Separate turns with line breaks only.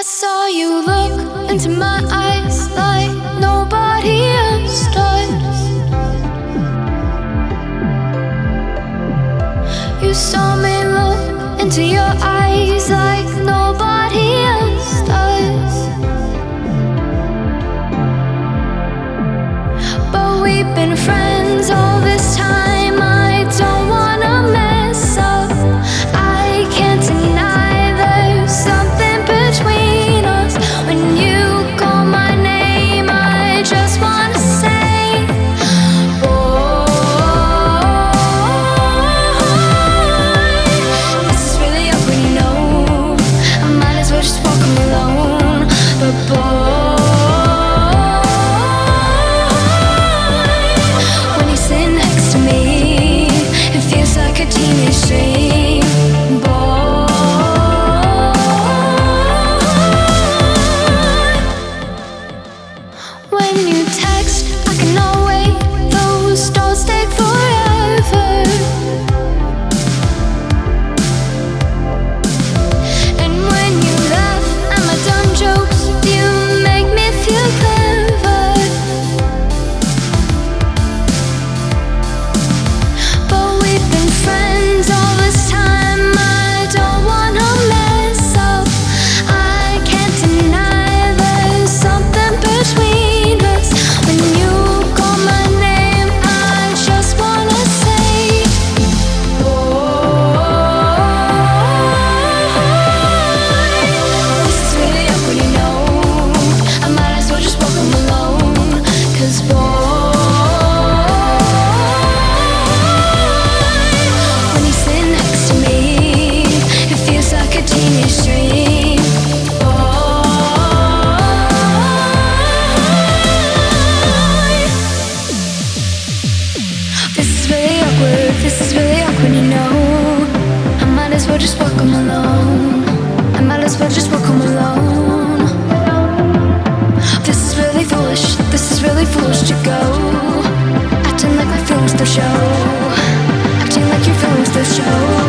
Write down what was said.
I saw you look into my eyes like nobody else does. You saw me look into your eyes like nobody else does. But we've been friends you text, really awkward. This is really awkward, you know. I might as well just walk home alone. I might as well just walk home alone. This is really foolish. This is really foolish to go. Acting like my feelings don't show. Acting like your feelings don't show.